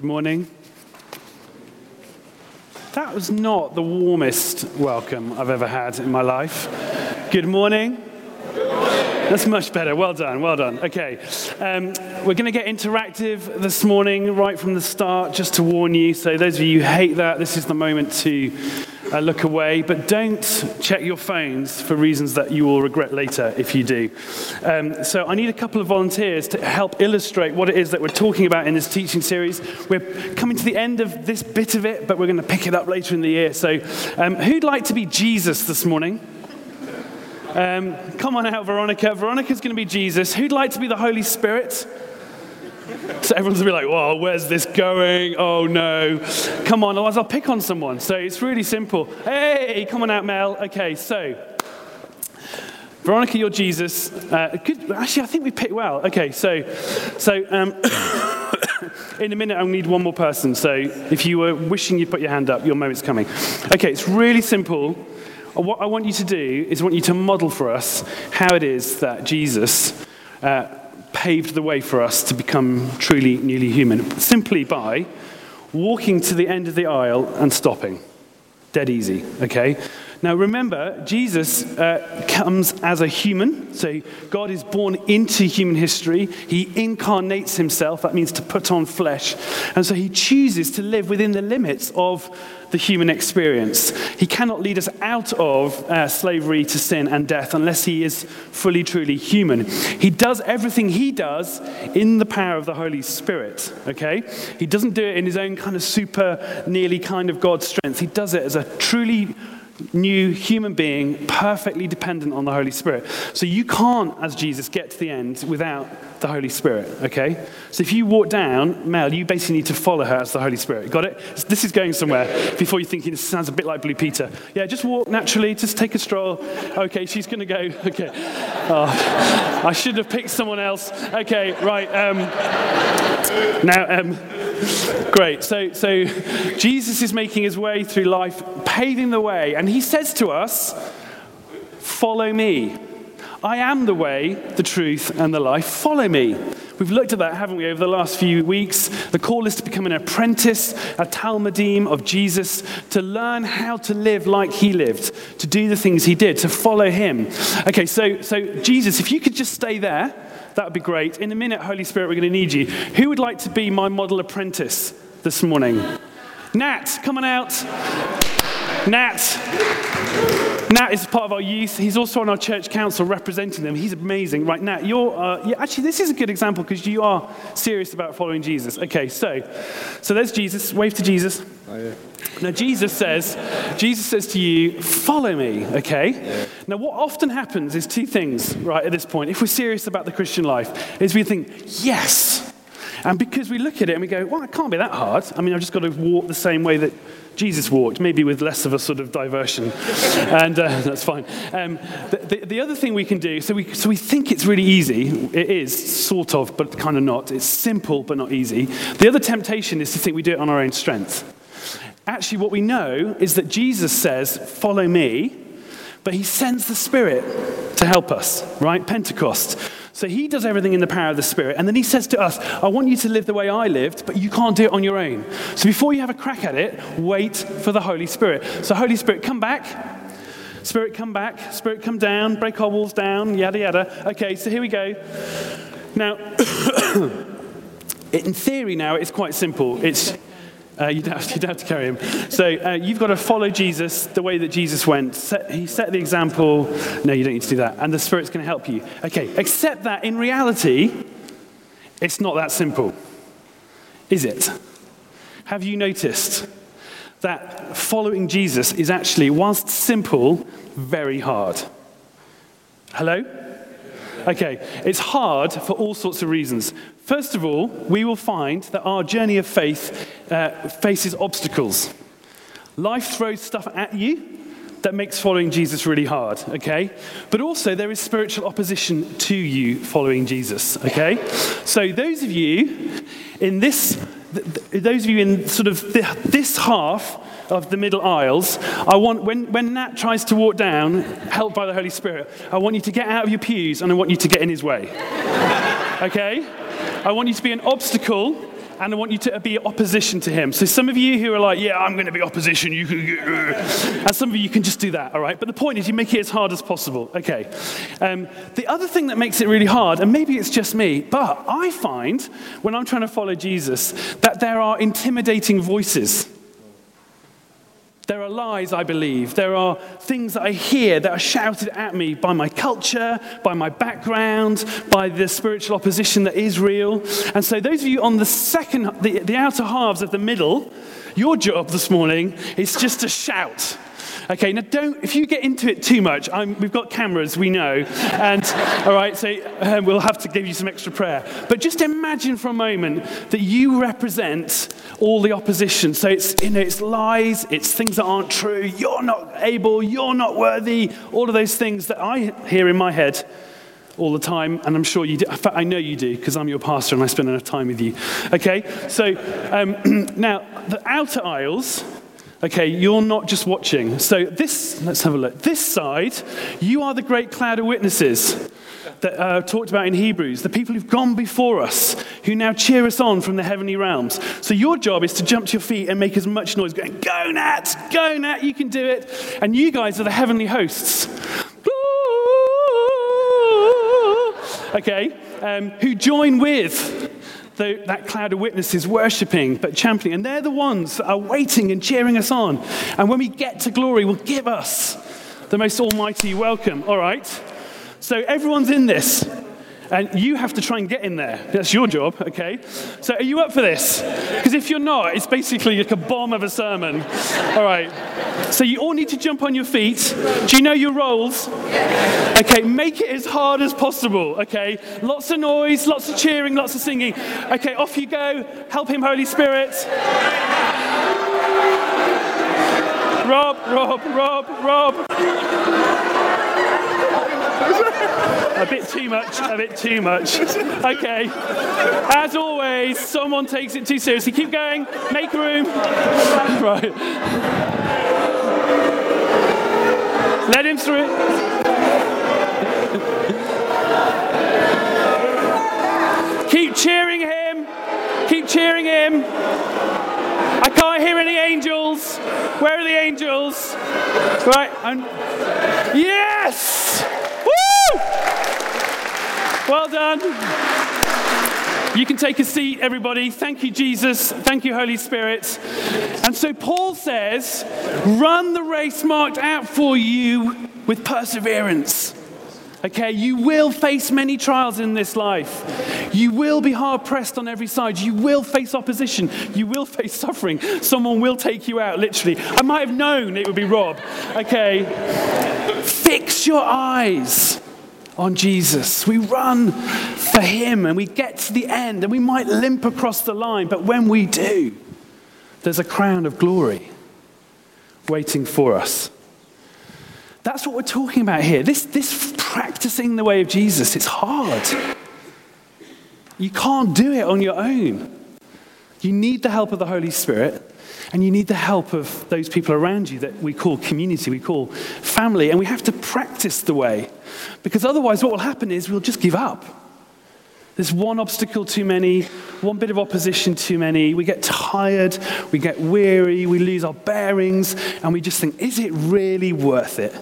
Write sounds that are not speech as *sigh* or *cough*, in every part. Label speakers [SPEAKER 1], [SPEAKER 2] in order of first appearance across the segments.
[SPEAKER 1] Good morning. That was not the warmest welcome I've ever had in my life. Good morning. That's much better. Well done. Well done. Okay. Um, we're going to get interactive this morning, right from the start, just to warn you. So, those of you who hate that, this is the moment to uh, look away. But don't check your phones for reasons that you will regret later if you do. Um, so, I need a couple of volunteers to help illustrate what it is that we're talking about in this teaching series. We're coming to the end of this bit of it, but we're going to pick it up later in the year. So, um, who'd like to be Jesus this morning? Um, come on out, Veronica. Veronica's going to be Jesus. Who'd like to be the Holy Spirit? *laughs* So everyone's to be like, whoa, where's this going? Oh no. Come on, otherwise I'll pick on someone. So it's really simple. Hey, come on out, Mel. Okay, so Veronica, you're Jesus. Uh, good, actually, I think we picked well. Okay, so, so um, *coughs* in a minute, I'll need one more person. So if you were wishing you'd put your hand up, your moment's coming. Okay, it's really simple. What I want you to do is I want you to model for us how it is that Jesus uh, paved the way for us to become truly newly human, simply by walking to the end of the aisle and stopping. Dead easy, okay? Now remember, Jesus uh, comes as a human. So God is born into human history. He incarnates himself. That means to put on flesh. And so he chooses to live within the limits of the human experience. He cannot lead us out of uh, slavery to sin and death unless he is fully, truly human. He does everything he does in the power of the Holy Spirit, okay? He doesn't do it in his own kind of super, nearly kind of God strength. He does it as a truly new human being, perfectly dependent on the Holy Spirit. So you can't, as Jesus, get to the end without the Holy Spirit, okay? So if you walk down, Mel, you basically need to follow her as the Holy Spirit. Got it? This is going somewhere before you're thinking this sounds a bit like Blue Peter. Yeah, just walk naturally, just take a stroll. Okay, she's going to go. *laughs* Okay. Oh, I should have picked someone else. Okay, right. Um, now, um, Great. So, so Jesus is making his way through life, paving the way, and he says to us, Follow me. I am the way, the truth, and the life. Follow me. We've looked at that, haven't we, over the last few weeks? The call is to become an apprentice, a talmidim of Jesus, to learn how to live like he lived, to do the things he did, to follow him. Okay, so, so Jesus, if you could just stay there, that would be great. In a minute, Holy Spirit, we're going to need you. Who would like to be my model apprentice this morning? Nat, come on out. Nat. Nat is part of our youth. He's also on our church council representing them. He's amazing. Right, Nat, you're, uh, yeah, actually, this is a good example because you are serious about following Jesus. Okay, so, so there's Jesus. Wave to Jesus. Oh, yeah. Now, Jesus says, Jesus says to you, follow me, okay? Yeah. Now, what often happens is two things, right, at this point. If we're serious about the Christian life, is we think, yes. And because we look at it and we go, well, it can't be that hard. I mean, I've just got to walk the same way that Jesus walked, maybe with less of a sort of diversion. and uh, *laughs* that's fine. Um, the, the, the, other thing we can do, so we, so we think it's really easy. It is, sort of, but kind of not. It's simple, but not easy. The other temptation is to think we do it on our own strength. Actually, what we know is that Jesus says, Follow me, but he sends the Spirit to help us, right? Pentecost. So he does everything in the power of the Spirit. And then he says to us, I want you to live the way I lived, but you can't do it on your own. So before you have a crack at it, wait for the Holy Spirit. So, Holy Spirit, come back. Spirit, come back. Spirit, come down. Break our walls down. Yada, yada. Okay, so here we go. Now, *coughs* in theory, now it's quite simple. It's uh, you, don't have, you, don't have, to carry him. So uh, you've got to follow Jesus the way that Jesus went. Set, he set the example. No, you don't need to do that. And the Spirit's going to help you. Okay, except that in reality, it's not that simple. Is it? Have you noticed that following Jesus is actually, whilst simple, very hard? Hello? Okay, it's hard for all sorts of reasons. First of all, we will find that our journey of faith uh, faces obstacles. Life throws stuff at you that makes following Jesus really hard, okay? But also, there is spiritual opposition to you following Jesus, okay? So, those of you in this, those of you in sort of this half of the middle aisles, I want, when, when Nat tries to walk down, helped by the Holy Spirit, I want you to get out of your pews and I want you to get in his way. *laughs* Okay? I want you to be an obstacle and I want you to be opposition to him. So some of you who are like, yeah, I'm going to be opposition, you can, and some of you can just do that, all right? But the point is, you make it as hard as possible. Okay. Um, the other thing that makes it really hard, and maybe it's just me, but I find when I'm trying to follow Jesus that there are intimidating voices. There are lies I believe. There are things that I hear that are shouted at me by my culture, by my background, by the spiritual opposition that is real. And so, those of you on the second, the, the outer halves of the middle, your job this morning is just to shout. Okay, now don't, if you get into it too much, I'm, we've got cameras, we know. And, all right, so um, we'll have to give you some extra prayer. But just imagine for a moment that you represent all the opposition. So it's, you know, it's lies, it's things that aren't true, you're not able, you're not worthy, all of those things that I hear in my head all the time, and I'm sure you do. In fact, I know you do because I'm your pastor and I spend enough time with you. Okay, so um, *clears throat* now the outer aisles Okay, you're not just watching. So, this, let's have a look. This side, you are the great cloud of witnesses that uh, talked about in Hebrews, the people who've gone before us, who now cheer us on from the heavenly realms. So, your job is to jump to your feet and make as much noise, going, Go, Nat, go, Nat, you can do it. And you guys are the heavenly hosts. Okay, um, who join with the, that cloud of witnesses worshiping but championing. And they're the ones that are waiting and cheering us on. And when we get to glory, will give us the most almighty welcome. All right? So everyone's in this. And you have to try and get in there. That's your job, okay? So are you up for this? Because if you're not, it's basically like a bomb of a sermon. All right. So you all need to jump on your feet. Do you know your roles? Okay, make it as hard as possible, okay? Lots of noise, lots of cheering, lots of singing. Okay, off you go. Help him, Holy Spirit. Rob, Rob, Rob, Rob a bit too much, a bit too much. Okay. As always, someone takes it too seriously. Keep going, make room. *laughs* Right. Let him through. Keep cheering him. Keep cheering him. I can't hear any angels. Where are the angels? Right. I'm... Yes! Well done. You can take a seat, everybody. Thank you, Jesus. Thank you, Holy Spirit. And so Paul says, run the race marked out for you with perseverance. Okay, you will face many trials in this life. You will be hard pressed on every side. You will face opposition. You will *laughs* face suffering. Someone will take you out, literally. I might have known it would be Rob. Okay, fix your eyes on Jesus. We run for Him and we get to the end and we might limp across the line, but when we do, there's a crown of glory waiting for us. That's what we're talking about here. This, this practicing the way of Jesus, it's hard. You can't do it on your own. You need the help of the Holy Spirit. And you need the help of those people around you that we call community, we call family. And we have to practice the way. Because otherwise, what will happen is we'll just give up. There's one obstacle too many, one bit of opposition too many. We get tired, we get weary, we lose our bearings, and we just think, is it really worth it?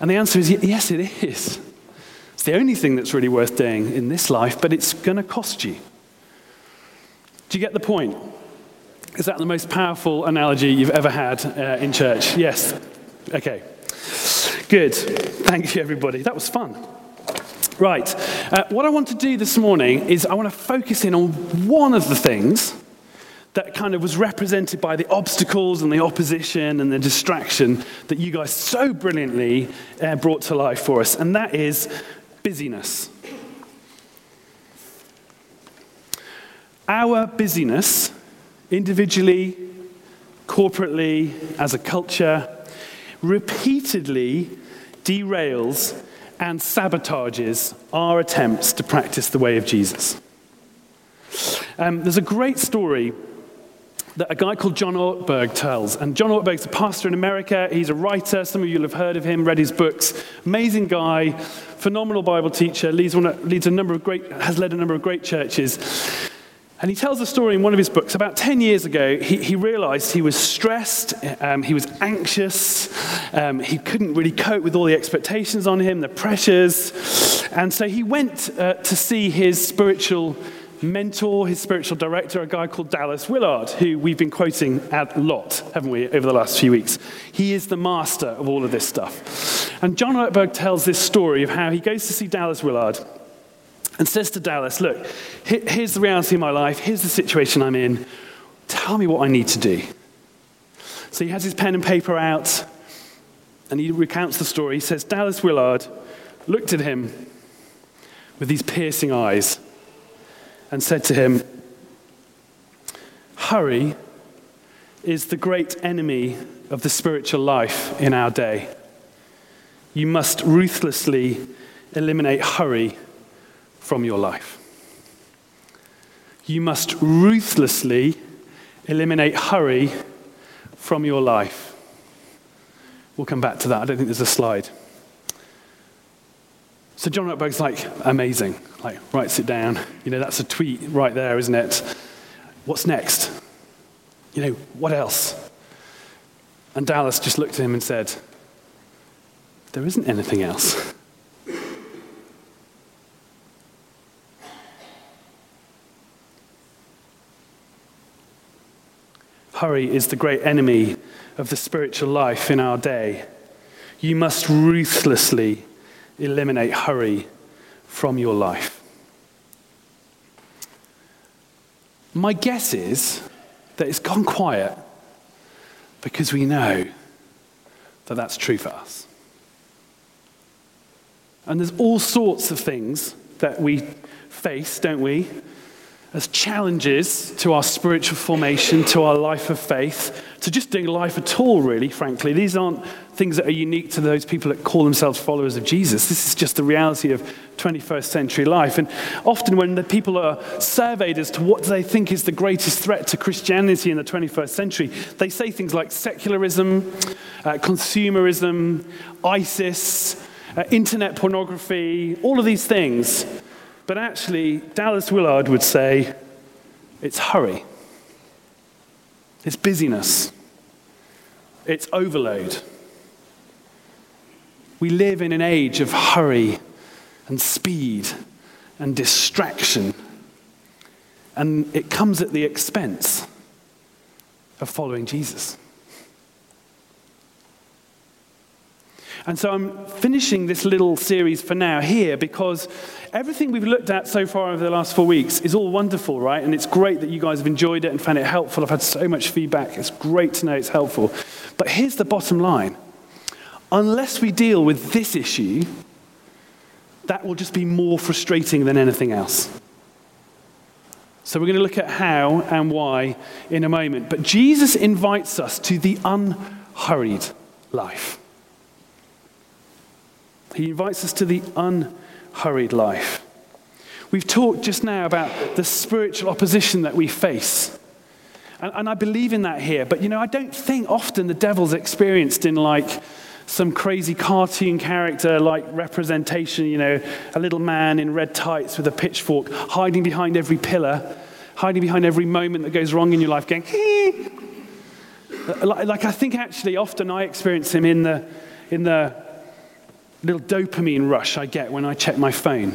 [SPEAKER 1] And the answer is yes, it is. It's the only thing that's really worth doing in this life, but it's going to cost you. Do you get the point? Is that the most powerful analogy you've ever had uh, in church? Yes. Okay. Good. Thank you, everybody. That was fun. Right. Uh, what I want to do this morning is I want to focus in on one of the things that kind of was represented by the obstacles and the opposition and the distraction that you guys so brilliantly uh, brought to life for us, and that is busyness. Our busyness individually, corporately, as a culture, repeatedly derails and sabotages our attempts to practice the way of Jesus. Um, there's a great story that a guy called John Ortberg tells. And John Ortberg's a pastor in America. He's a writer. Some of you will have heard of him, read his books. Amazing guy, phenomenal Bible teacher, leads, one, leads a number of great, has led a number of great churches. And he tells a story in one of his books. About 10 years ago, he, he realized he was stressed, um, he was anxious, um, he couldn't really cope with all the expectations on him, the pressures. And so he went uh, to see his spiritual mentor, his spiritual director, a guy called Dallas Willard, who we've been quoting a lot, haven't we, over the last few weeks. He is the master of all of this stuff. And John Ortberg tells this story of how he goes to see Dallas Willard and says to Dallas, Look, here's the reality of my life, here's the situation I'm in. Tell me what I need to do. So he has his pen and paper out and he recounts the story. He says, Dallas Willard looked at him with these piercing eyes and said to him, Hurry is the great enemy of the spiritual life in our day. You must ruthlessly eliminate hurry from your life. You must ruthlessly eliminate hurry from your life. We'll come back to that. I don't think there's a slide. So John Ortberg's like, amazing. Like, writes it down. You know, that's a tweet right there, isn't it? What's next? You know, what else? And Dallas just looked at him and said, There isn't anything else. Hurry is the great enemy of the spiritual life in our day. You must ruthlessly eliminate hurry from your life. My guess is that it's gone quiet because we know that that's true for us. And there's all sorts of things that we face, don't we? As challenges to our spiritual formation, to our life of faith, to just doing life at all, really, frankly. These aren't things that are unique to those people that call themselves followers of Jesus. This is just the reality of 21st century life. And often, when the people are surveyed as to what they think is the greatest threat to Christianity in the 21st century, they say things like secularism, uh, consumerism, ISIS, uh, internet pornography, all of these things. But actually, Dallas Willard would say it's hurry, it's busyness, it's overload. We live in an age of hurry and speed and distraction, and it comes at the expense of following Jesus. And so I'm finishing this little series for now here because everything we've looked at so far over the last four weeks is all wonderful, right? And it's great that you guys have enjoyed it and found it helpful. I've had so much feedback. It's great to know it's helpful. But here's the bottom line unless we deal with this issue, that will just be more frustrating than anything else. So we're going to look at how and why in a moment. But Jesus invites us to the unhurried life. He invites us to the unhurried life. We've talked just now about the spiritual opposition that we face. And, and, I believe in that here. But, you know, I don't think often the devil's experienced in like some crazy cartoon character like representation, you know, a little man in red tights with a pitchfork hiding behind every pillar, hiding behind every moment that goes wrong in your life, going! Like, like I think actually often I experience him in the, in the little dopamine rush I get when I check my phone.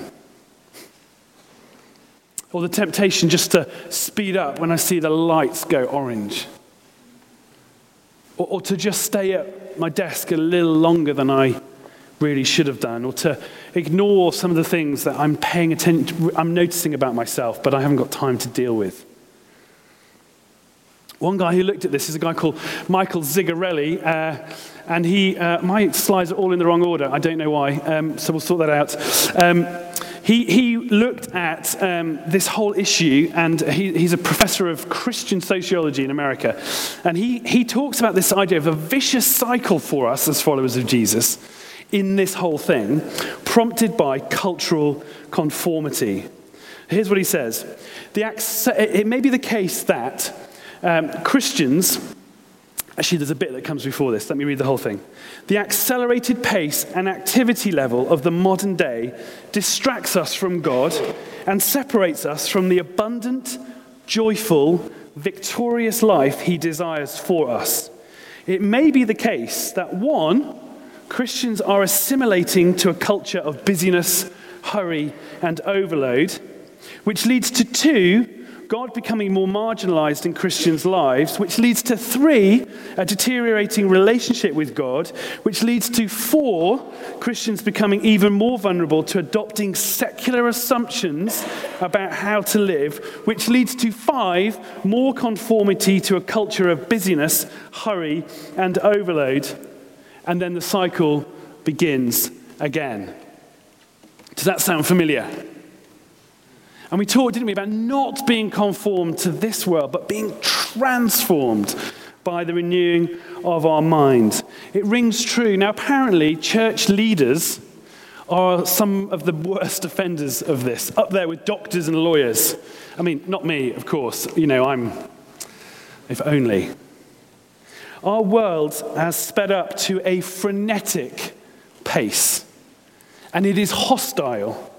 [SPEAKER 1] Or the temptation just to speed up when I see the lights go orange. Or, or to just stay at my desk a little longer than I really should have done. Or to ignore some of the things that I'm paying attention, I'm noticing about myself, but I haven't got time to deal with. One guy who looked at this is a guy called Michael Zigarelli. Uh, and he, uh, my slides are all in the wrong order. I don't know why, um, so we'll sort that out. Um, he, he looked at um, this whole issue, and he, he's a professor of Christian sociology in America. And he, he talks about this idea of a vicious cycle for us as followers of Jesus in this whole thing, prompted by cultural conformity. Here's what he says the, It may be the case that um, Christians Actually, there's a bit that comes before this. Let me read the whole thing. The accelerated pace and activity level of the modern day distracts us from God and separates us from the abundant, joyful, victorious life he desires for us. It may be the case that one, Christians are assimilating to a culture of busyness, hurry, and overload, which leads to two, God becoming more marginalized in Christians' lives, which leads to three, a deteriorating relationship with God, which leads to four, Christians becoming even more vulnerable to adopting secular assumptions about how to live, which leads to five, more conformity to a culture of busyness, hurry, and overload. And then the cycle begins again. Does that sound familiar? And we talked, didn't we, about not being conformed to this world, but being transformed by the renewing of our mind. It rings true. Now, apparently, church leaders are some of the worst *laughs* offenders of this, up there with doctors and lawyers. I mean, not me, of course. You know, I'm, if only. Our world has sped up to a frenetic pace, and it is hostile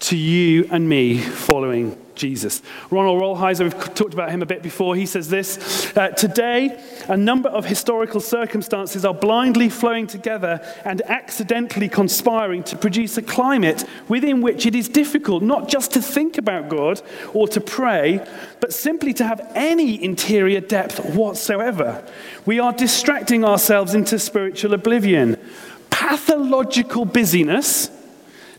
[SPEAKER 1] to you and me following Jesus. Ronald Rolheiser, we've talked about him a bit before, he says this uh, Today, a number of historical circumstances are blindly flowing together and accidentally conspiring to produce a climate within which it is difficult not just to think about God or to pray, but simply to have any interior depth whatsoever. We are distracting ourselves into spiritual oblivion. Pathological busyness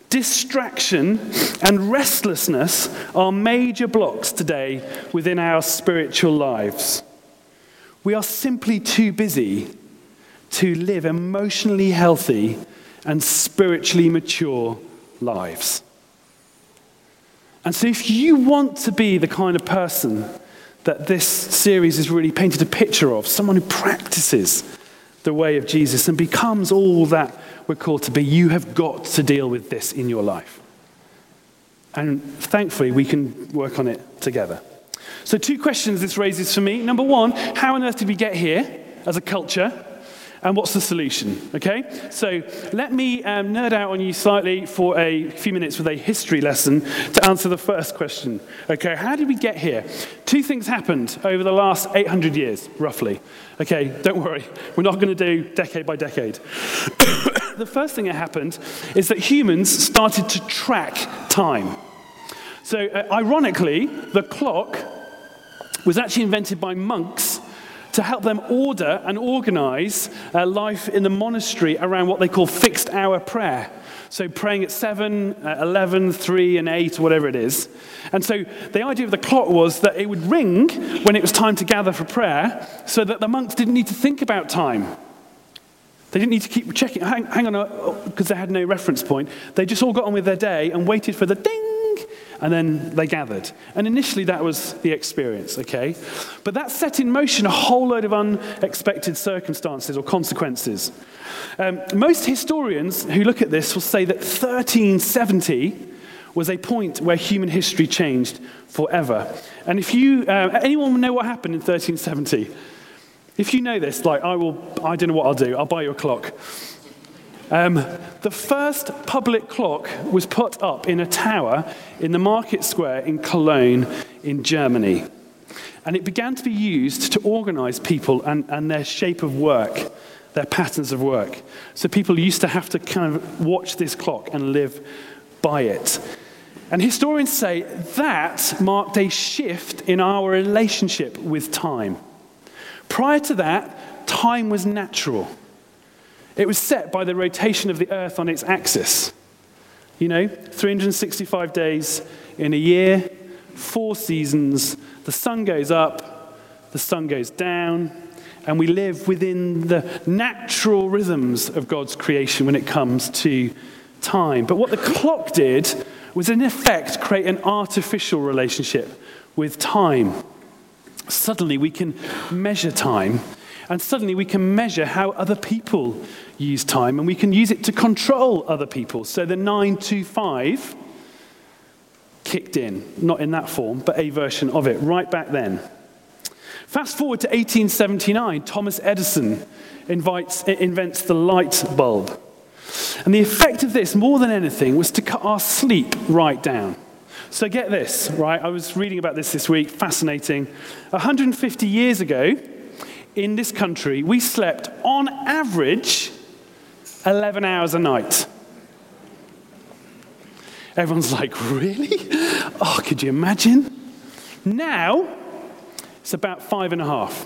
[SPEAKER 1] distraction, and restlessness are major blocks today within our spiritual lives. We are simply too busy to live emotionally healthy and spiritually mature lives. And so, if you want to be the kind of person that this series has really painted a picture of, someone who practices the way of Jesus and becomes all that we're called to be, you have got to deal with this in your life. And thankfully, we can work on it together. So, two questions this raises for me. Number one, how on earth did we get here as a culture? And what's the solution? Okay? So let me um, nerd out on you slightly for a few minutes with a history lesson to answer the first question. Okay, how did we get here? Two things happened over the last 800 years, roughly. Okay, don't worry, we're not going to do decade by decade. *coughs* the first thing that happened is that humans started to track time. So, uh, ironically, the clock was actually invented by monks to help them order and organize uh, life in the monastery around what they call fixed hour prayer. So praying at 7, uh, 11, 3, and 8, whatever it is. And so the idea of the clock was that it would ring when it was time to gather for prayer so that the monks didn't need to think about time. They didn't need to keep checking, hang, hang on, because they had no reference point. They just all got on with their day and waited for the ding and then they gathered. And initially, that was the experience, okay? But that set in motion a whole load of unexpected circumstances or consequences. Um, most historians who look at this will say that 1370 was a point where human history changed forever. And if you, uh, anyone know what happened in 1370? If you know this, like I will, I don't know what I'll do. I'll buy you a clock. Um, the first public clock was put up in a tower in the market square in Cologne in Germany. And it began to be used to organize people and, and their shape of work, their patterns of work. So people used to have to kind of watch this clock and live by it. And historians say that marked a shift in our relationship with time. Prior to that, time was natural. It was set by the rotation of the earth on its axis. You know, 365 days in a year, four seasons, the sun goes up, the sun goes down, and we live within the natural rhythms of God's creation when it comes to time. But what the clock did was, in effect, create an artificial relationship with time. Suddenly, we can measure time and suddenly we can measure how other people use time and we can use it to control other people. So the 925 kicked in, not in that form, but a version of it right back then. Fast forward to 1879, Thomas Edison invites, invents the light bulb. And the effect of this, more than anything, was to cut our sleep right down. So get this, right? I was reading about this this week, fascinating. 150 years ago, in this country, we slept on average 11 hours a night. Everyone's like, really? Oh, could you imagine? Now, it's about five and a half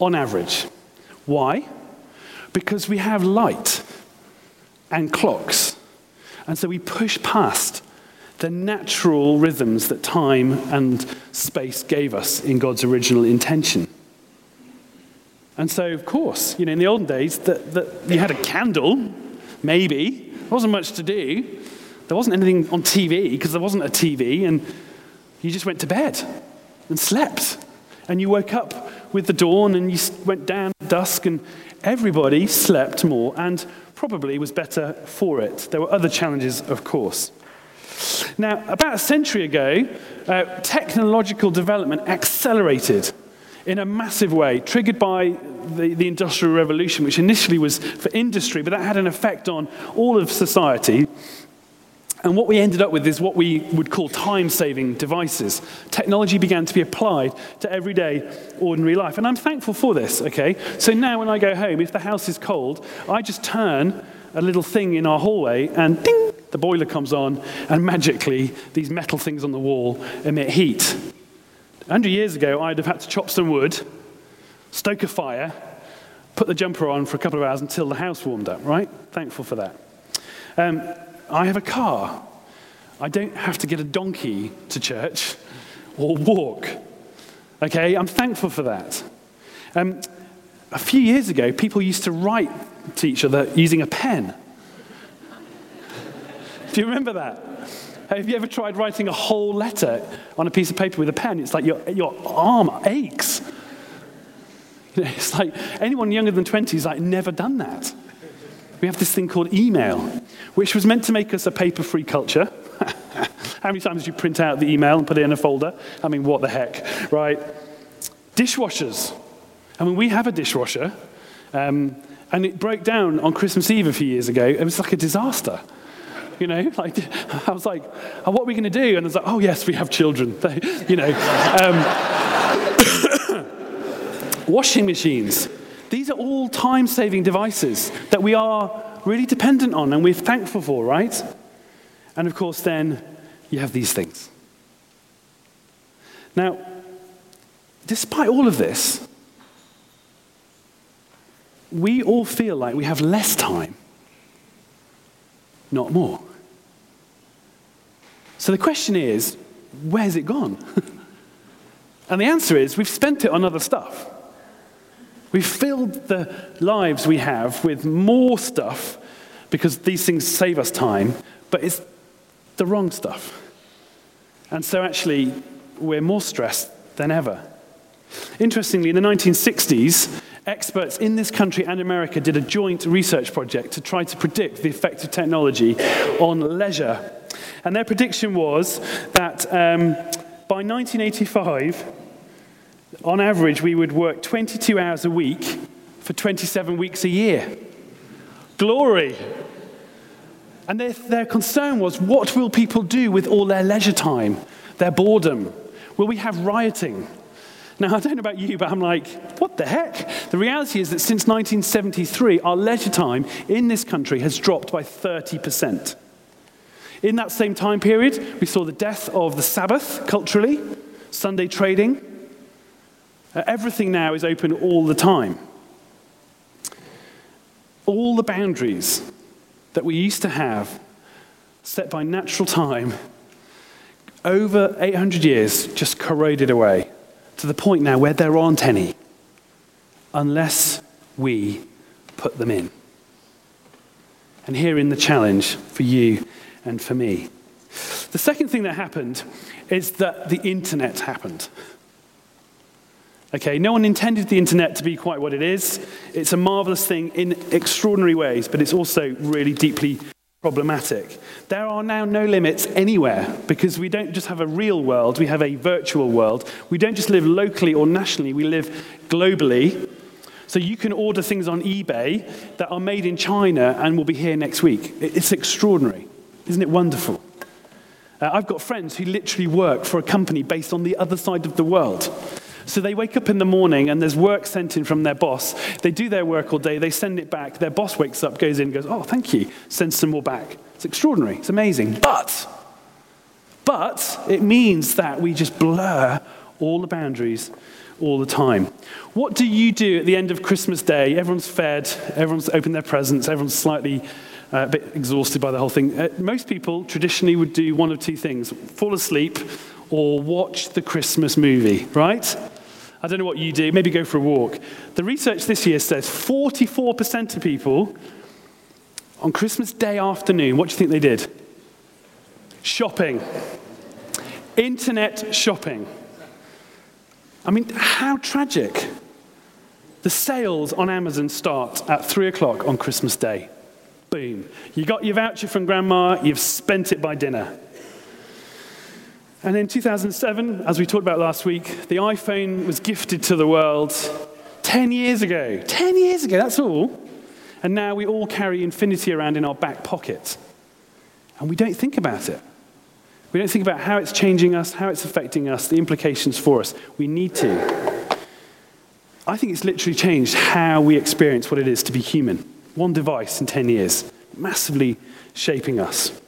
[SPEAKER 1] on average. Why? Because we have light and clocks. And so we push past the natural rhythms that time and space gave us in God's original intention. And so, of course, you know, in the olden days, that, that you had a candle, maybe. There wasn't much to do. There wasn't anything on TV because there wasn't a TV, and you just went to bed and slept. And you woke up with the dawn and you went down at dusk, and everybody slept more and probably was better for it. There were other challenges, of course. Now, about a century ago, uh, technological development accelerated in a massive way, triggered by the, the Industrial Revolution, which initially was for industry, but that had an effect on all of society. And what we ended up with is what we would call time saving devices. Technology began to be applied to everyday, ordinary life. And I'm thankful for this, okay? So now when I go home, if the house is cold, I just turn a little thing in our hallway and ding, the boiler comes on, and magically these metal things on the wall emit heat. 100 years ago, I'd have had to chop some wood, stoke a fire, put the jumper on for a couple of hours until the house warmed up, right? Thankful for that. Um, I have a car. I don't have to get a donkey to church or walk. Okay, I'm thankful for that. Um, a few years ago, people used to write to each other using a pen. *laughs* Do you remember that? Have you ever tried writing a whole letter on a piece of paper with a pen? It's like your, your arm aches. *laughs* It's like anyone younger than 20 has like never done that. We have this thing called email, which was meant to make us a paper free culture. *laughs* How many times do you print out the email and put it in a folder? I mean, what the heck, right? Dishwashers. I mean, we have a dishwasher, um, and it broke down on Christmas Eve a few years ago. It was like a disaster. You know, *laughs* like I was like, oh, "What are we going to do?" And I was like, "Oh yes, we have children." *laughs* They, you know, um, *coughs* washing machines. These are all time-saving devices that we are really dependent on, and we're thankful for, right? And of course, then you have these things. Now, despite all of this, we all feel like we have less time, not more. So the question is, where's it gone? *laughs* and the answer is, we've spent it on other stuff. We've filled the lives we have with more stuff because these things save us time, but it's the wrong stuff. And so actually, we're more stressed than ever. Interestingly, in the 1960s, experts in this country and America did a joint research project to try to predict the effect of technology on leisure. And their prediction was that um, by 1985, on average, we would work 22 hours a week for 27 weeks a year. Glory! And their, their concern was what will people do with all their leisure time, their boredom? Will we have rioting? Now, I don't know about you, but I'm like, what the heck? The reality is that since 1973, our leisure time in this country has dropped by 30%. In that same time period, we saw the death of the Sabbath culturally, Sunday trading. Uh, everything now is open all the time. All the boundaries that we used to have set by natural time over 800 years just corroded away to the point now where there aren't any unless we put them in. And herein the challenge for you and for me. The second thing that happened is that the internet happened. Okay, no one intended the internet to be quite what it is. It's a marvelous thing in extraordinary ways, but it's also really deeply problematic. There are now no limits anywhere because we don't just have a real world, we have a virtual world. We don't just live locally or nationally, we live globally. So you can order things on eBay that are made in China and will be here next week. It's extraordinary. Isn't it wonderful? Uh, I've got friends who literally work for a company based on the other side of the world. So they wake up in the morning and there's work sent in from their boss. They do their work all day, they send it back. Their boss wakes up, goes in, goes, Oh, thank you, sends some more back. It's extraordinary, it's amazing. But, but it means that we just blur all the boundaries all the time. What do you do at the end of Christmas Day? Everyone's fed, everyone's opened their presents, everyone's slightly uh, a bit exhausted by the whole thing. Uh, most people traditionally would do one of two things fall asleep or watch the Christmas movie, right? I don't know what you do, maybe go for a walk. The research this year says 44% of people on Christmas Day afternoon, what do you think they did? Shopping. Internet shopping. I mean, how tragic. The sales on Amazon start at three o'clock on Christmas Day. Boom. You got your voucher from grandma, you've spent it by dinner. And in 2007, as we talked about last week, the iPhone was gifted to the world 10 years ago. 10 years ago, that's all. And now we all carry infinity around in our back pocket. And we don't think about it. We don't think about how it's changing us, how it's affecting us, the implications for us. We need to. I think it's literally changed how we experience what it is to be human. One device in 10 years, massively shaping us.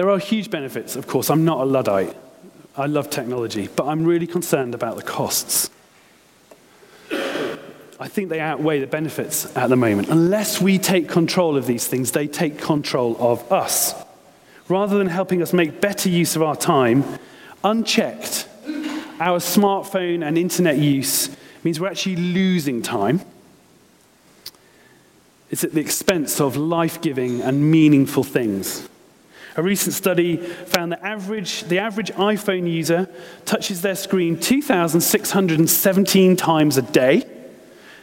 [SPEAKER 1] There are huge benefits, of course. I'm not a Luddite. I love technology, but I'm really concerned about the costs. I think they outweigh the benefits at the moment. Unless we take control of these things, they take control of us rather than helping us make better use of our time, unchecked, our smartphone and internet use means we're actually losing time. It's at the expense of life giving and meaningful things. A recent study found that average, the average iPhone user touches their screen 2,617 times a day,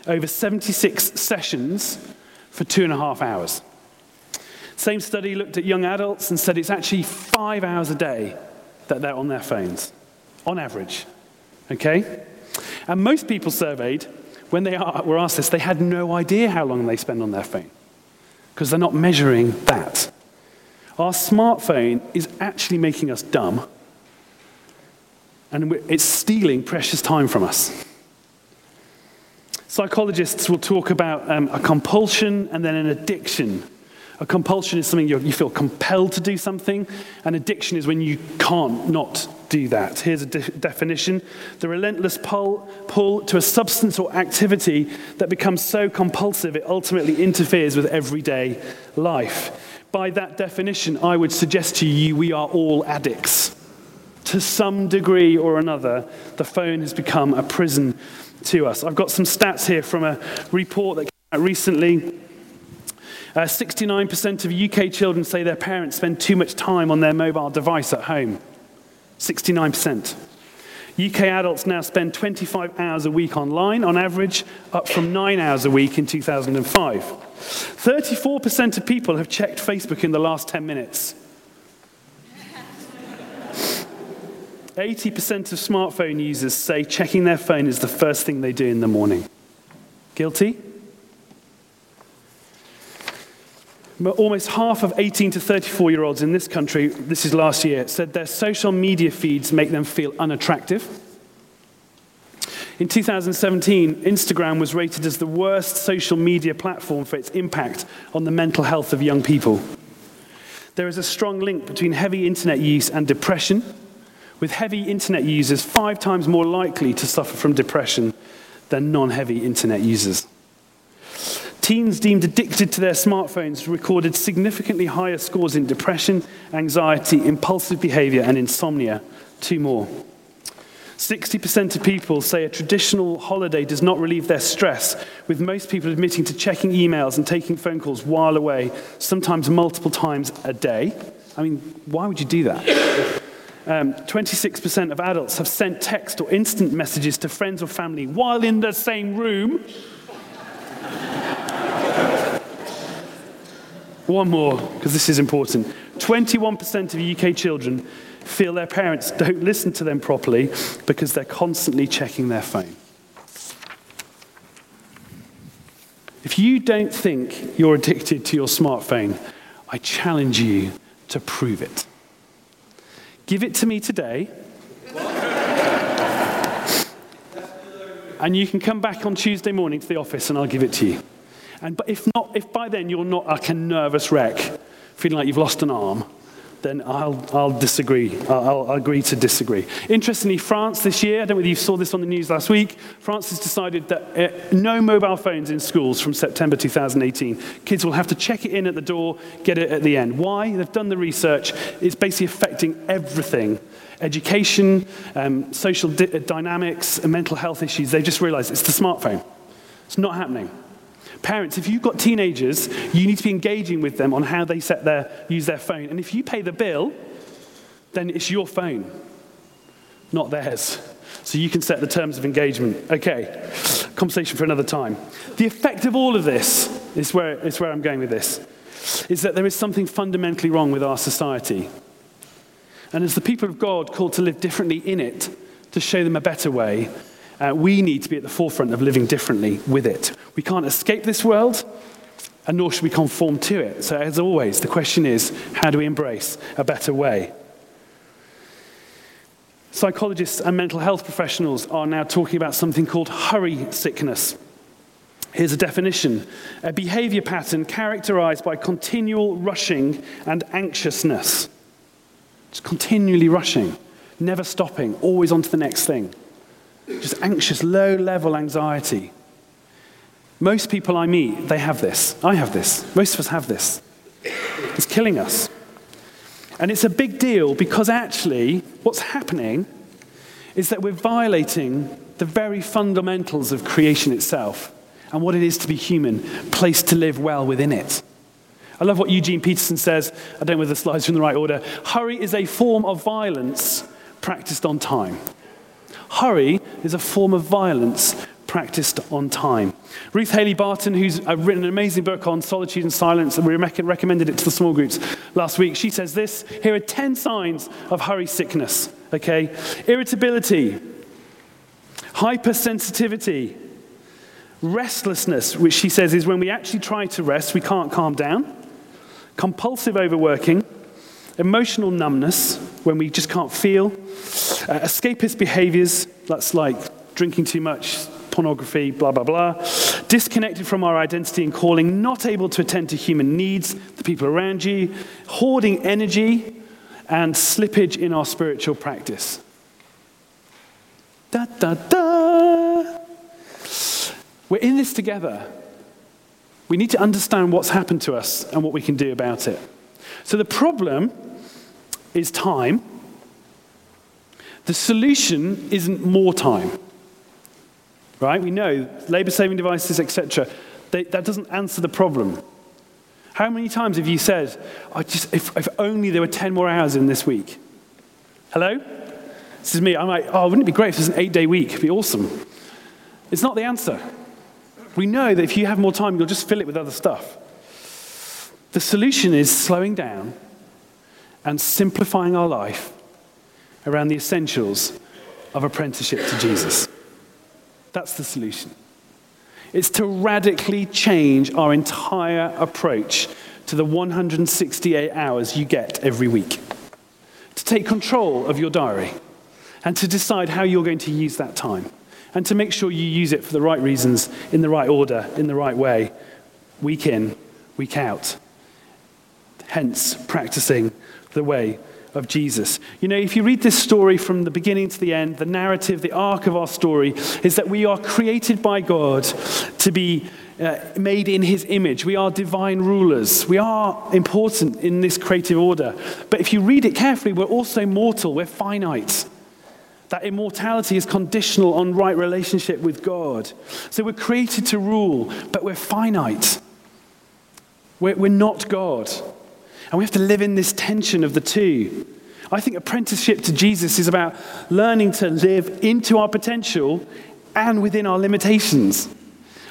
[SPEAKER 1] over 76 sessions for two and a half hours. Same study looked at young adults and said it's actually five hours a day that they're on their phones, on average. Okay? And most people surveyed, when they were asked this, they had no idea how long they spend on their phone because they're not measuring that. Our smartphone is actually making us dumb, and it's stealing precious time from us. Psychologists will talk about um, a compulsion and then an addiction a compulsion is something you feel compelled to do something. An addiction is when you can't not do that. Here's a de- definition the relentless pull, pull to a substance or activity that becomes so compulsive it ultimately interferes with everyday life. By that definition, I would suggest to you we are all addicts. To some degree or another, the phone has become a prison to us. I've got some stats here from a report that came out recently. Uh, 69% of UK children say their parents spend too much time on their mobile device at home. 69%. UK adults now spend 25 hours a week online on average, up from 9 hours a week in 2005. 34% of people have checked Facebook in the last 10 minutes. 80% of smartphone users say checking their phone is the first thing they do in the morning. Guilty? Almost half of 18 to 34 year olds in this country, this is last year, said their social media feeds make them feel unattractive. In 2017, Instagram was rated as the worst social media platform for its impact on the mental health of young people. There is a strong link between heavy internet use and depression, with heavy internet users five times more likely to suffer from depression than non heavy internet users. Teens deemed addicted to their smartphones recorded significantly higher scores in depression, anxiety, impulsive behavior, and insomnia. Two more. 60% of people say a traditional holiday does not relieve their stress, with most people admitting to checking emails and taking phone calls while away, sometimes multiple times a day. I mean, why would you do that? Um, 26% of adults have sent text or instant messages to friends or family while in the same room. One more, because this is important. 21% of UK children feel their parents don't listen to them properly because they're constantly checking their phone. If you don't think you're addicted to your smartphone, I challenge you to prove it. Give it to me today. and you can come back on Tuesday morning to the office and I'll give it to you. And but if not, if by then you're not like a nervous wreck, feeling like you've lost an arm, then I'll, I'll disagree. I'll, I'll, agree to disagree. Interestingly, France this year, I don't know whether you saw this on the news last week, France has decided that uh, no mobile phones in schools from September 2018. Kids will have to check it in at the door, get it at the end. Why? They've done the research. It's basically affecting everything education, um, social di- dynamics, and mental health issues. They've just realized it's the smartphone. It's not happening. Parents, if you've got teenagers, you need to be engaging with them on how they set their, use their phone. And if you pay the bill, then it's your phone, not theirs. So you can set the terms of engagement. Okay, conversation for another time. The effect of all of this is where, is where I'm going with this, is that there is something fundamentally wrong with our society. And as the people of God called to live differently in it, to show them a better way, uh, we need to be at the forefront of living differently with it. We can't escape this world, and nor should we conform to it. So, as always, the question is how do we embrace a better way? Psychologists and mental health professionals are now talking about something called hurry sickness. Here's a definition a behavior pattern characterized by continual rushing and anxiousness. Just continually rushing, never stopping, always on to the next thing just anxious, low level anxiety. Most people I meet, they have this. I have this. Most of us have this. It's killing us. And it's a big deal because actually, what's happening is that we're violating the very fundamentals of creation itself and what it is to be human, placed to live well within it. I love what Eugene Peterson says. I don't know whether the slides are in the right order. Hurry is a form of violence practiced on time. Hurry is a form of violence practiced on time. Ruth Haley Barton, who's uh, written an amazing book on solitude and silence, and we recommended it to the small groups last week, she says this here are 10 signs of hurry sickness, okay? Irritability, hypersensitivity, restlessness, which she says is when we actually try to rest, we can't calm down, compulsive overworking, emotional numbness, when we just can't feel, uh, escapist behaviors, that's like drinking too much, pornography, blah, blah, blah. Disconnected from our identity and calling, not able to attend to human needs, the people around you, hoarding energy, and slippage in our spiritual practice. Da, da, da. We're in this together. We need to understand what's happened to us and what we can do about it. So the problem is time. The solution isn't more time. Right? We know labor saving devices, etc. That doesn't answer the problem. How many times have you said, I just, if, if only there were 10 more hours in this week? Hello? This is me. I'm like, oh, wouldn't it be great if there's an eight day week? It'd be awesome. It's not the answer. We know that if you have more time, you'll just fill it with other stuff. The solution is slowing down and simplifying our life around the essentials of apprenticeship to Jesus. That's the solution. It's to radically change our entire approach to the 168 hours you get every week. To take control of your diary and to decide how you're going to use that time. And to make sure you use it for the right reasons, in the right order, in the right way, week in, week out. Hence, practicing the way of Jesus. You know, if you read this story from the beginning to the end, the narrative, the arc of our story is that we are created by God to be uh, made in his image. We are divine rulers. We are important in this creative order. But if you read it carefully, we're also mortal, we're finite. That immortality is conditional on right relationship with God. So we're created to rule, but we're finite. We're, we're not God. And we have to live in this tension of the two. I think apprenticeship to Jesus is about learning to live into our potential and within our limitations.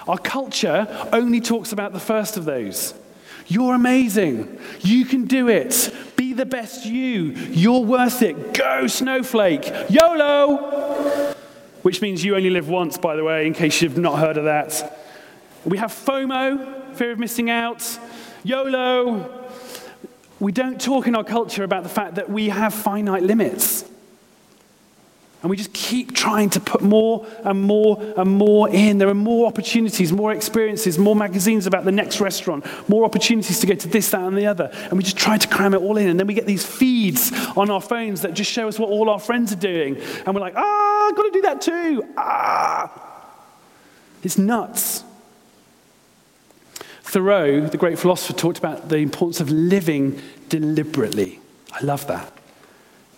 [SPEAKER 1] Our culture only talks about the first of those. You're amazing. You can do it. Be the best you. You're worth it. Go, snowflake. YOLO! Which means you only live once, by the way, in case you've not heard of that. We have FOMO, fear of missing out. YOLO, we don't talk in our culture about the fact that we have finite limits. And we just keep trying to put more and more and more in. There are more opportunities, more experiences, more magazines about the next restaurant, more opportunities to go to this, that, and the other. And we just try to cram it all in. And then we get these feeds on our phones that just show us what all our friends are doing. And we're like, ah, I've got to do that too. Ah. It's nuts. Thoreau, the great philosopher, talked about the importance of living deliberately. I love that.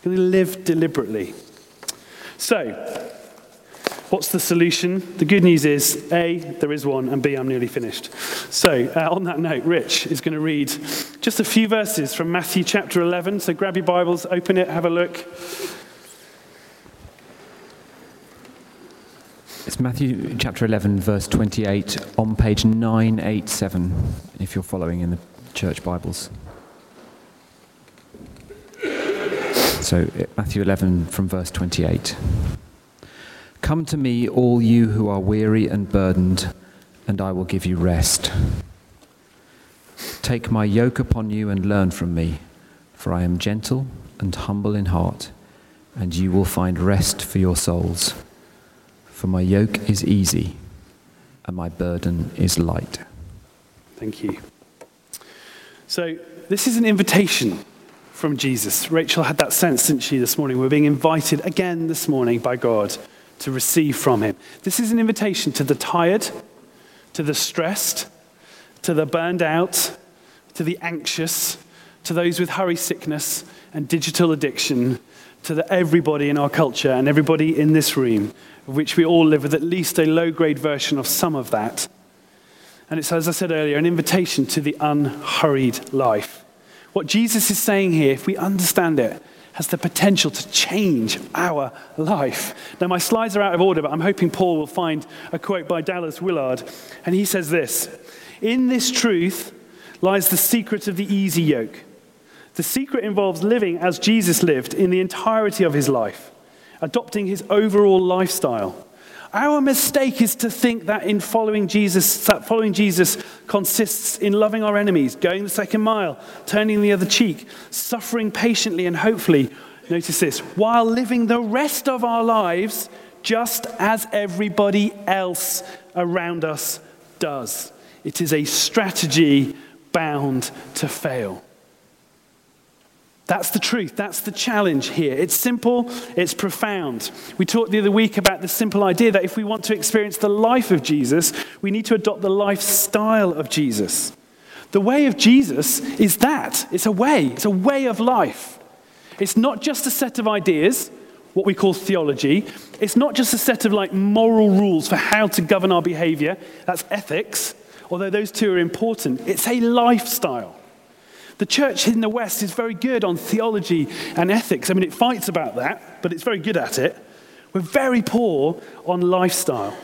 [SPEAKER 1] To live deliberately. So, what's the solution? The good news is A, there is one, and B, I'm nearly finished. So, uh, on that note, Rich is going to read just a few verses from Matthew chapter 11. So, grab your Bibles, open it, have a look.
[SPEAKER 2] It's Matthew chapter 11, verse 28, on page 987, if you're following in the church Bibles. So, uh, Matthew 11 from verse 28. Come to me, all you who are weary and burdened, and I will give you rest. Take my yoke upon you and learn from me, for I am gentle and humble in heart, and you will find rest for your souls. For my yoke is easy, and my burden is light.
[SPEAKER 1] Thank you. So, this is an invitation from Jesus. Rachel had that sense, didn't she, this morning? We're being invited again this morning by God to receive from Him. This is an invitation to the tired, to the stressed, to the burned out, to the anxious, to those with hurry sickness and digital addiction, to the, everybody in our culture and everybody in this room, of which we all live with at least a low grade version of some of that. And it's, as I said earlier, an invitation to the unhurried life. What Jesus is saying here, if we understand it, has the potential to change our life. Now, my slides are out of order, but I'm hoping Paul will find a quote by Dallas Willard. And he says this In this truth lies the secret of the easy yoke. The secret involves living as Jesus lived in the entirety of his life, adopting his overall lifestyle. Our mistake is to think that in following Jesus, that following Jesus consists in loving our enemies, going the second mile, turning the other cheek, suffering patiently and hopefully, notice this, while living the rest of our lives just as everybody else around us does. It is a strategy bound to fail. That's the truth. That's the challenge here. It's simple, it's profound. We talked the other week about the simple idea that if we want to experience the life of Jesus, we need to adopt the lifestyle of Jesus. The way of Jesus is that it's a way, it's a way of life. It's not just a set of ideas, what we call theology. It's not just a set of like moral rules for how to govern our behavior. That's ethics, although those two are important. It's a lifestyle. The church in the West is very good on theology and ethics. I mean, it fights about that, but it's very good at it. We're very poor on lifestyle.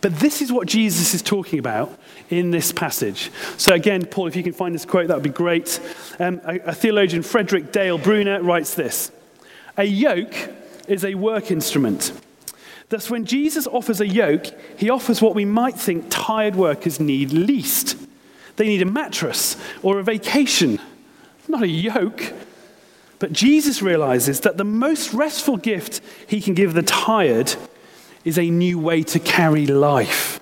[SPEAKER 1] But this is what Jesus is talking about in this passage. So, again, Paul, if you can find this quote, that would be great. Um, a, a theologian, Frederick Dale Bruner, writes this A yoke is a work instrument. Thus, when Jesus offers a yoke, he offers what we might think tired workers need least. They need a mattress or a vacation, not a yoke. But Jesus realizes that the most restful gift he can give the tired is a new way to carry life,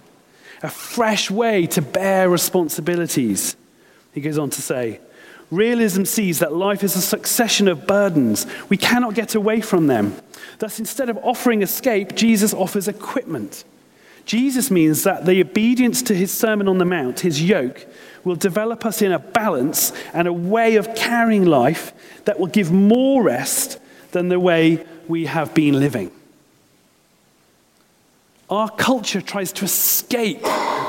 [SPEAKER 1] a fresh way to bear responsibilities. He goes on to say, Realism sees that life is a succession of burdens. We cannot get away from them. Thus, instead of offering escape, Jesus offers equipment. Jesus means that the obedience to his Sermon on the Mount, his yoke, will develop us in a balance and a way of carrying life that will give more rest than the way we have been living. Our culture tries to escape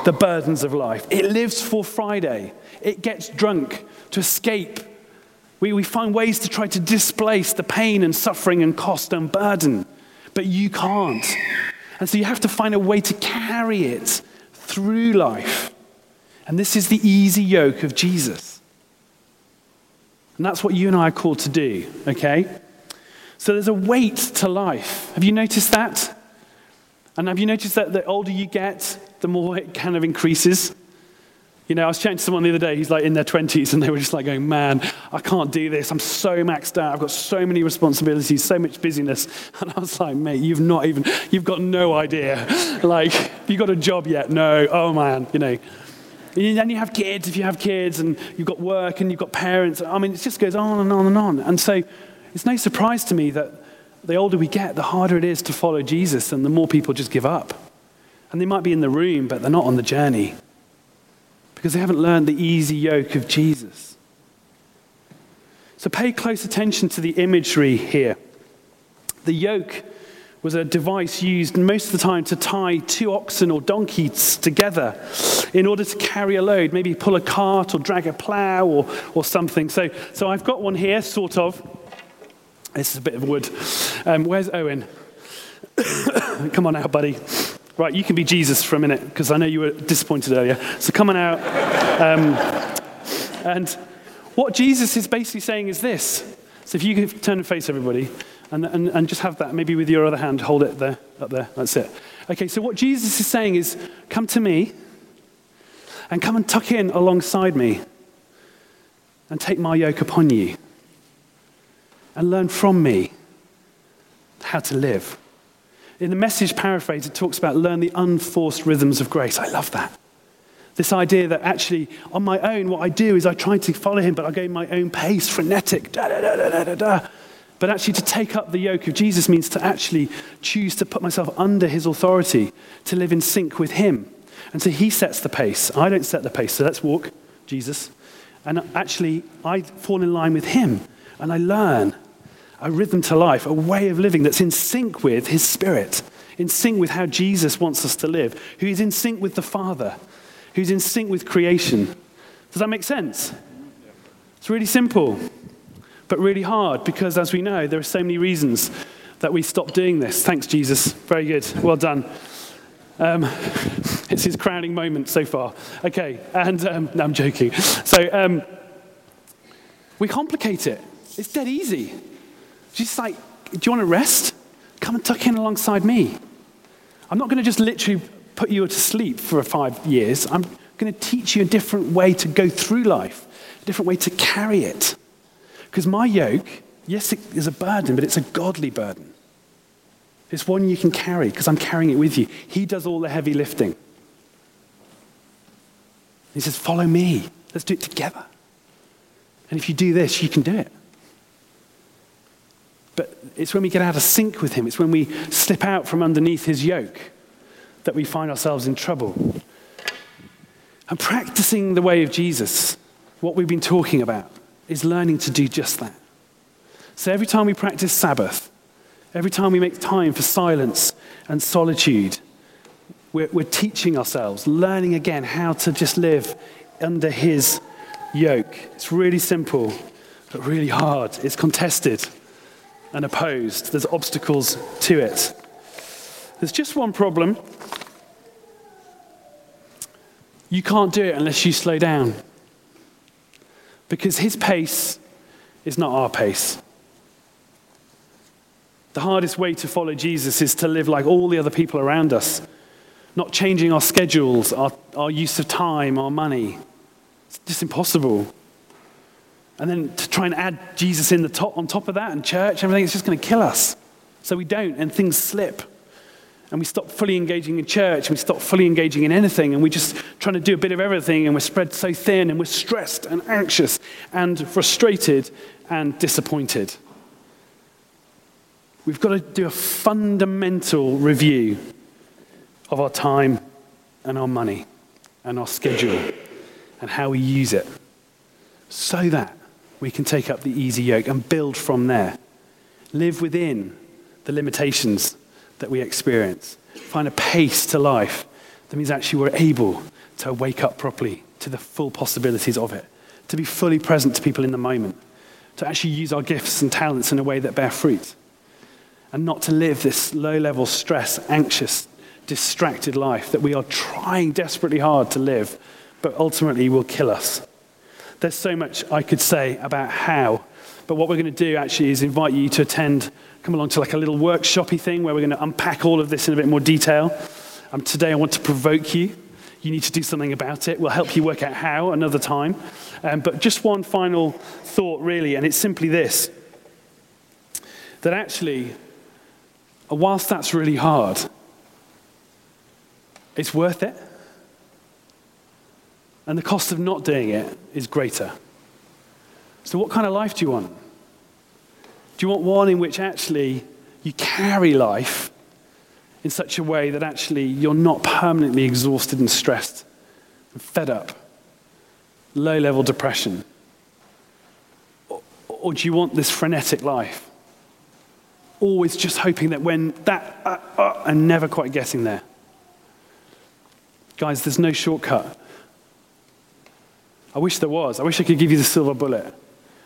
[SPEAKER 1] the burdens of life. It lives for Friday. It gets drunk to escape. We, we find ways to try to displace the pain and suffering and cost and burden. But you can't. And so you have to find a way to carry it through life. And this is the easy yoke of Jesus. And that's what you and I are called to do, okay? So there's a weight to life. Have you noticed that? And have you noticed that the older you get, the more it kind of increases? You know, I was chatting to someone the other day, he's like in their 20s, and they were just like going, Man, I can't do this. I'm so maxed out. I've got so many responsibilities, so much busyness. *laughs* And I was like, Mate, you've not even, you've got no idea. Like, you got a job yet? No. Oh, man, you know. And then you have kids, if you have kids, and you've got work and you've got parents. I mean, it just goes on and on and on. And so it's no surprise to me that the older we get, the harder it is to follow Jesus, and the more people just give up. And they might be in the room, but they're not on the journey because they haven't learned the easy yoke of Jesus. So pay close attention to the imagery here. The yoke was a device used most of the time to tie two oxen or donkeys together in order to carry a load, maybe pull a cart or drag a plow or, or something. So, so I've got one here, sort of. This is a bit of wood. Um, where's Owen? *coughs* Come on out, buddy. Right, you can be Jesus for a minute because I know you were disappointed earlier. So come on out. Um, and what Jesus is basically saying is this. So if you could turn and face everybody and, and, and just have that, maybe with your other hand, hold it there, up there. That's it. Okay, so what Jesus is saying is come to me and come and tuck in alongside me and take my yoke upon you and learn from me how to live. In the message paraphrase, it talks about learn the unforced rhythms of grace. I love that. This idea that actually, on my own, what I do is I try to follow him, but I go my own pace, frenetic, da da da da da da. But actually, to take up the yoke of Jesus means to actually choose to put myself under his authority, to live in sync with him. And so he sets the pace. I don't set the pace. So let's walk, Jesus. And actually, I fall in line with him and I learn a rhythm to life, a way of living that's in sync with His Spirit, in sync with how Jesus wants us to live, who is in sync with the Father, who's in sync with creation. Does that make sense? It's really simple, but really hard because, as we know, there are so many reasons that we stop doing this. Thanks, Jesus. Very good. Well done. Um, *laughs* it's his crowning moment so far. Okay, and um, no, I'm joking. So um, we complicate it. It's dead easy. She's like, Do you want to rest? Come and tuck in alongside me. I'm not going to just literally put you to sleep for five years. I'm going to teach you a different way to go through life, a different way to carry it. Because my yoke, yes, it is a burden, but it's a godly burden. It's one you can carry because I'm carrying it with you. He does all the heavy lifting. He says, Follow me. Let's do it together. And if you do this, you can do it. But it's when we get out of sync with Him, it's when we slip out from underneath His yoke that we find ourselves in trouble. And practicing the way of Jesus, what we've been talking about, is learning to do just that. So every time we practice Sabbath, every time we make time for silence and solitude, we're, we're teaching ourselves, learning again how to just live under His yoke. It's really simple, but really hard. It's contested and opposed. There's obstacles to it. There's just one problem. You can't do it unless you slow down. Because his pace is not our pace. The hardest way to follow Jesus is to live like all the other people around us, not changing our schedules, our, our use of time, our money. It's just impossible. And then to try and add Jesus in the top, on top of that and church, everything, it's just going to kill us. So we don't, and things slip. And we stop fully engaging in church, and we stop fully engaging in anything, and we're just trying to do a bit of everything, and we're spread so thin, and we're stressed and anxious and frustrated and disappointed. We've got to do a fundamental review of our time and our money and our schedule and how we use it so that we can take up the easy yoke and build from there. Live within the limitations that we experience. Find a pace to life that means actually we're able to wake up properly to the full possibilities of it, to be fully present to people in the moment, to actually use our gifts and talents in a way that bear fruit, and not to live this low level stress, anxious, distracted life that we are trying desperately hard to live, but ultimately will kill us. There's so much I could say about how, but what we're going to do actually is invite you to attend, come along to like a little workshopy thing where we're going to unpack all of this in a bit more detail. Um, today I want to provoke you you need to do something about it. We'll help you work out how another time. Um, but just one final thought, really, and it's simply this that actually, whilst that's really hard, it's worth it. And the cost of not doing it is greater. So, what kind of life do you want? Do you want one in which actually you carry life in such a way that actually you're not permanently exhausted and stressed and fed up? Low level depression? Or, or, do you want this frenetic life? Always just hoping that when that, uh, uh, and never quite getting there. Guys, there's no shortcut. I wish there was. I wish I could give you the silver bullet.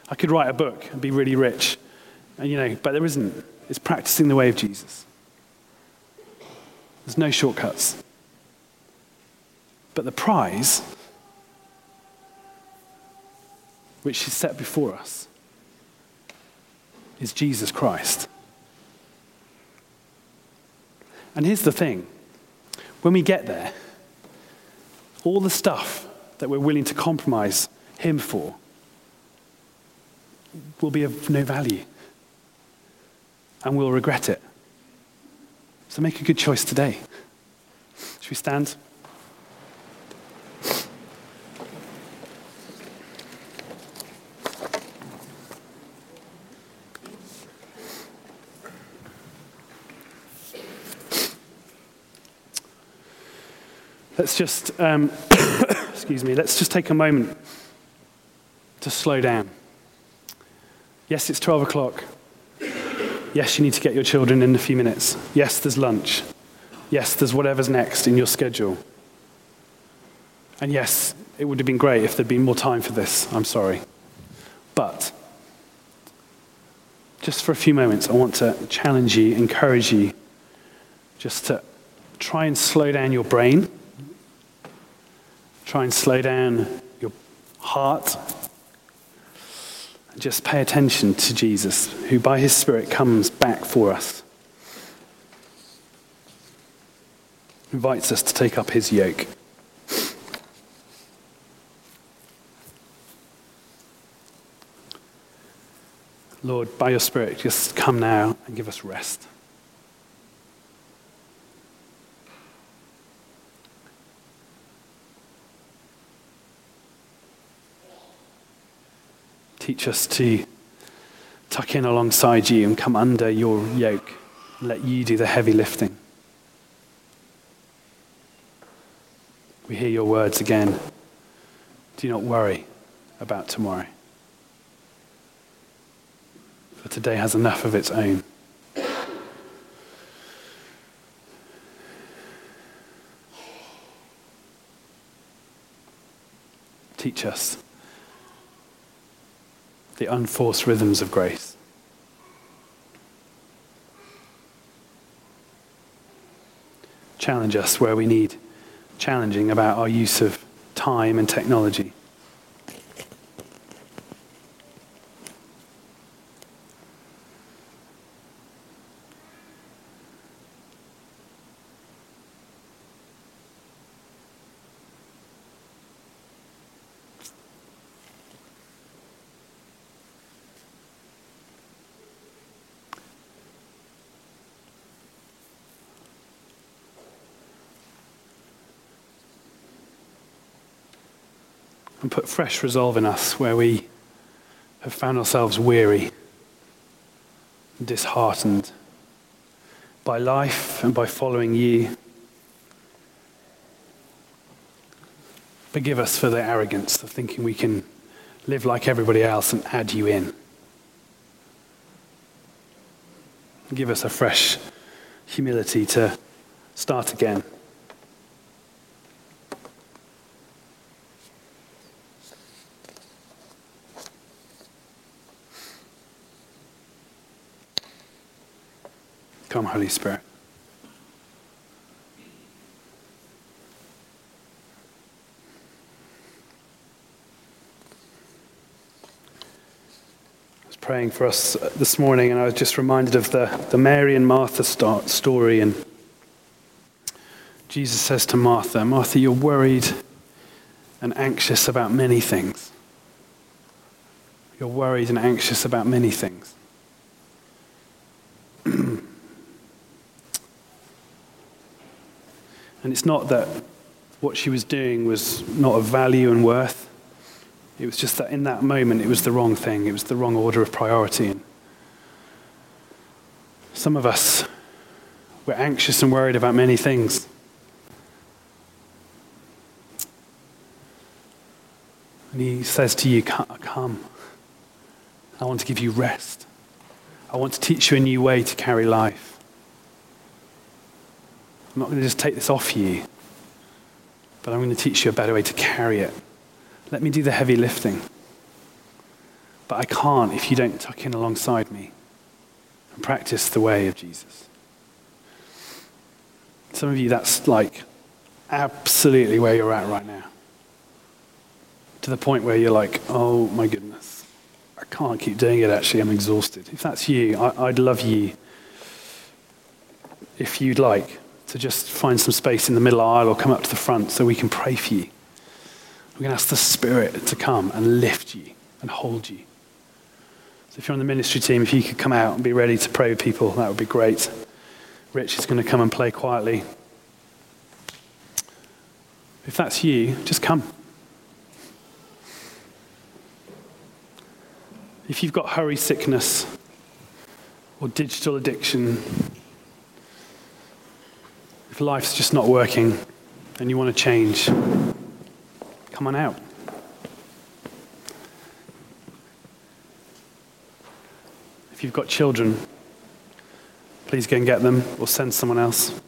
[SPEAKER 1] I could write a book and be really rich. And, you know, but there isn't. It's practicing the way of Jesus. There's no shortcuts. But the prize, which is set before us, is Jesus Christ. And here's the thing when we get there, all the stuff that we're willing to compromise Him for will be of no value. And we'll regret it. So make a good choice today. Should we stand? Let's just, um, *coughs* excuse me, let's just take a moment to slow down. Yes, it's 12 o'clock. Yes, you need to get your children in a few minutes. Yes, there's lunch. Yes, there's whatever's next in your schedule. And yes, it would have been great if there'd been more time for this. I'm sorry. But just for a few moments, I want to challenge you, encourage you, just to try and slow down your brain Try and slow down your heart. and Just pay attention to Jesus, who by his Spirit comes back for us. Invites us to take up his yoke. Lord, by your Spirit, just come now and give us rest. Teach us to tuck in alongside you and come under your yoke let you do the heavy lifting. We hear your words again. Do not worry about tomorrow. For today has enough of its own. Teach us the unforced rhythms of grace. Challenge us where we need challenging about our use of time and technology. And put fresh resolve in us where we have found ourselves weary, disheartened by life and by following you. Forgive us for the arrogance of thinking we can live like everybody else and add you in. Give us a fresh humility to start again. Come, Holy Spirit. I was praying for us this morning, and I was just reminded of the, the Mary and Martha story. And Jesus says to Martha, Martha, you're worried and anxious about many things. You're worried and anxious about many things. It's not that what she was doing was not of value and worth. It was just that in that moment it was the wrong thing, it was the wrong order of priority. And some of us, we're anxious and worried about many things. And he says to you, Come. I want to give you rest. I want to teach you a new way to carry life. I'm not going to just take this off you, but I'm going to teach you a better way to carry it. Let me do the heavy lifting. But I can't if you don't tuck in alongside me and practice the way of Jesus. Some of you, that's like absolutely where you're at right now to the point where you're like, oh my goodness, I can't keep doing it actually, I'm exhausted. If that's you, I, would love you, if you'd like, to just find some space in the middle aisle or come up to the front so we can pray for you. We're going to ask the Spirit to come and lift you and hold you. So if you're on the ministry team, if you could come out and be ready to pray with people, that would be great. Rich is going to come and play quietly. If that's you, just come. if you've got hurry sickness or digital addiction, if life's just not working and you want to change, come on out. If you've got children, please go and get them or send someone else.